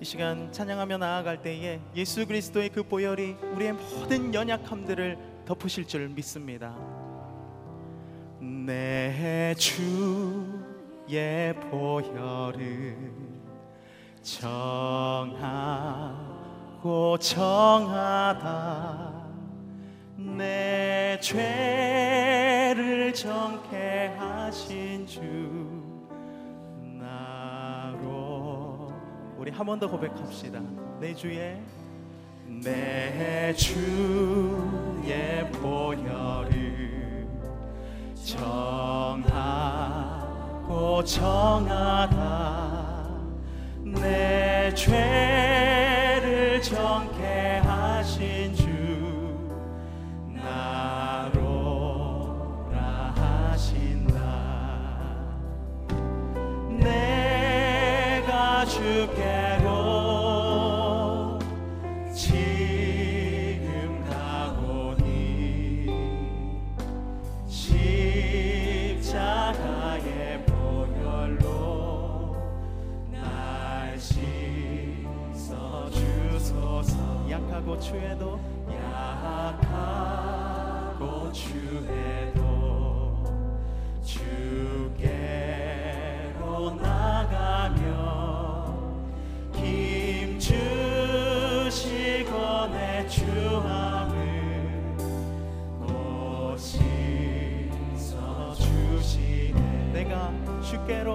이 시간 찬양하며 나아갈 때에 예수 그리스도의 그 보혈이 우리의 모든 연약함들을 덮으실 줄 믿습니다. 내 주의 보혈은 정하고 정하다 내 죄를 정케 하신 주 한 번 더 고백합시다. 내 주의 내 주의 보혈을 정하고 정하다 추해도 약하고 추해도 주께로 나가며 힘 주시고 내 주함을 오시서 주시네. 내가 주께로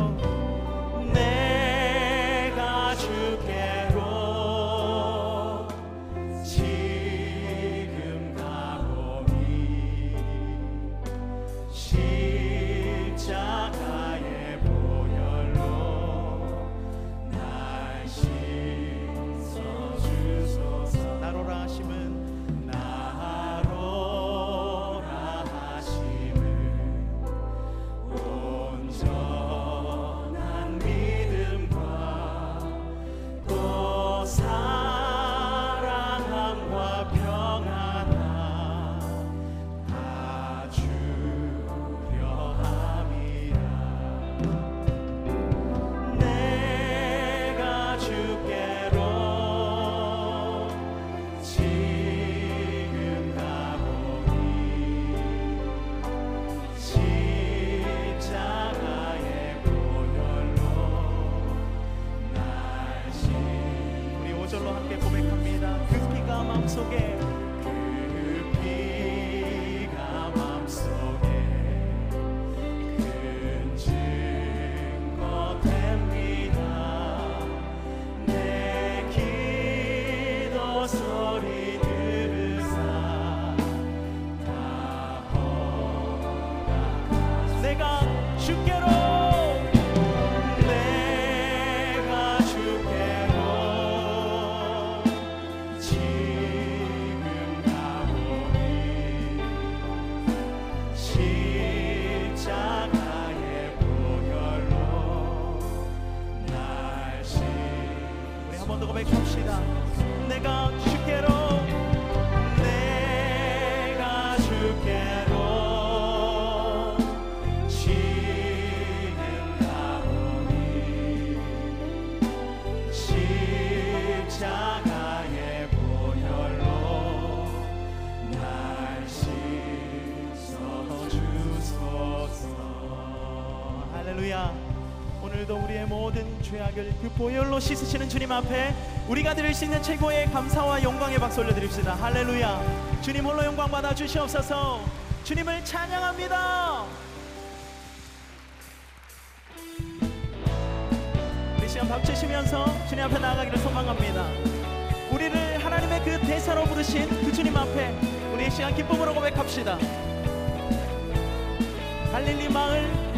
오절로 함께 고백합니다. 그 피가 마음속에 할렐루야. 오늘도 우리의 모든 죄악을 그 보혈로 씻으시는 주님 앞에 우리가 드릴 수 있는 최고의 감사와 영광의 박수 올려드립시다. 할렐루야. 주님 홀로 영광 받아 주시옵소서. 주님을 찬양합니다. 우리 시간 박치시면서 주님 앞에 나아가기를 소망합니다. 우리를 하나님의 그 대사로 부르신 그 주님 앞에 우리의 시간 기쁨으로 고백합시다. 갈릴리 마을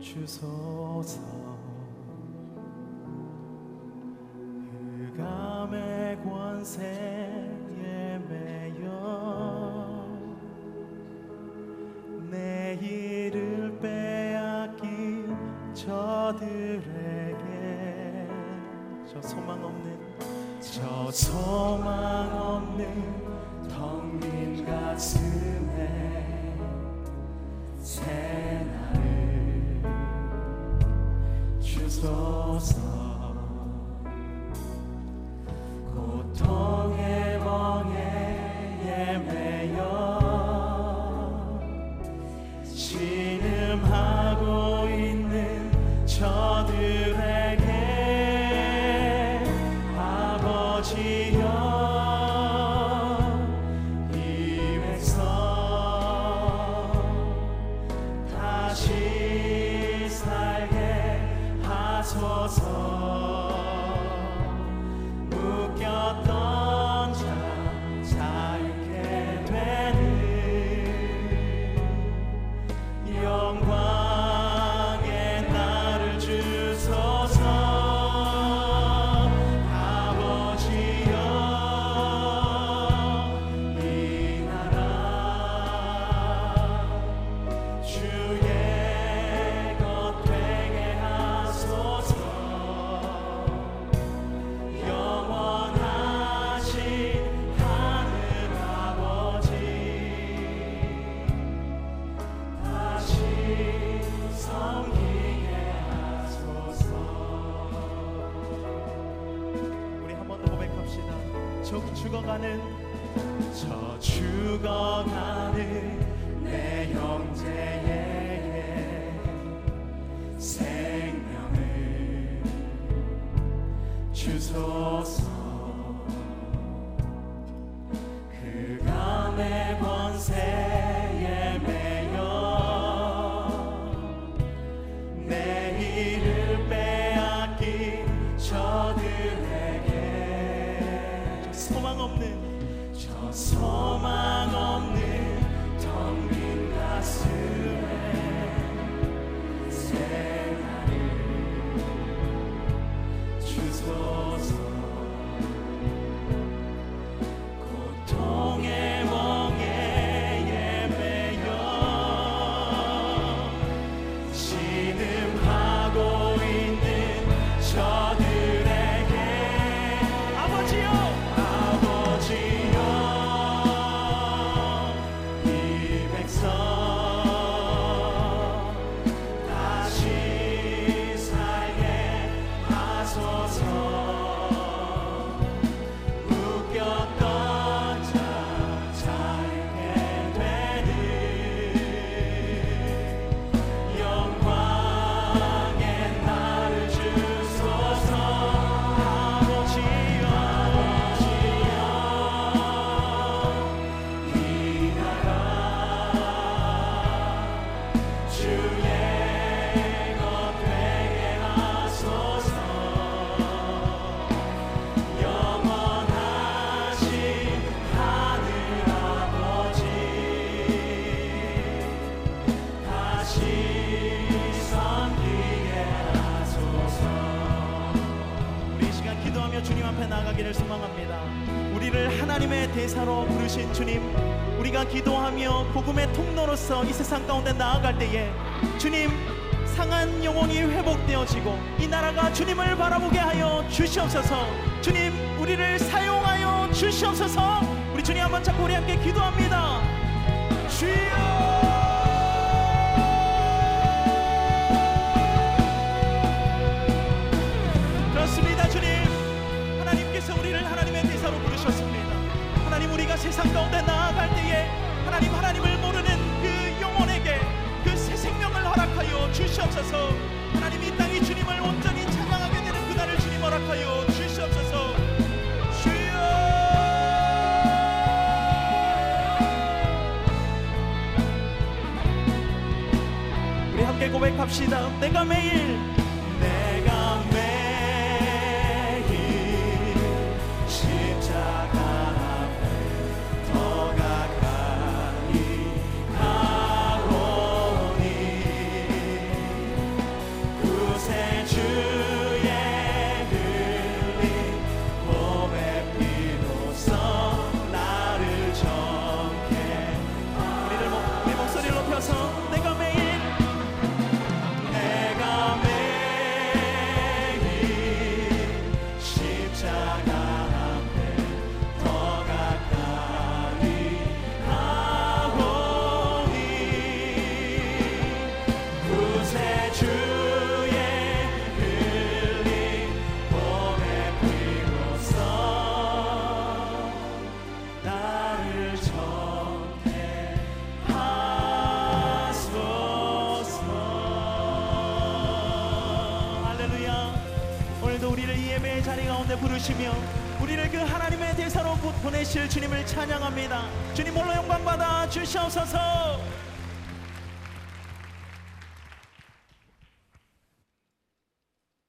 주소서. 흑암의 권세 주 그감 기도하며 주님 앞에 나가기를 소망합니다. 우리를 하나님의 대사로 부르신 주님 우리가 기도하며 복음의 통로로서 이 세상 가운데 나아갈 때에 주님 상한 영혼이 회복되어지고 이 나라가 주님을 바라보게 하여 주시옵소서. 주님 우리를 사용하여 주시옵소서. 우리 주님 한번 잡고 우리 함께 기도합니다. 주여 세상 가운데 나아갈 때에 하나님 하나님을 모르는 그 영혼에게 그 새 생명을 허락하여 주시옵소서. 하나님 이 땅이 주님을 온전히 찬양하게 되는 그날을 주님 허락하여 주시옵소서. 주여! 우리 함께 고백합시다. 내가 매일 부르시며 우리를 그 하나님의 대사로 곧 보내실 주님을 찬양합니다. 주님 홀로 영광 받아 주시옵소서.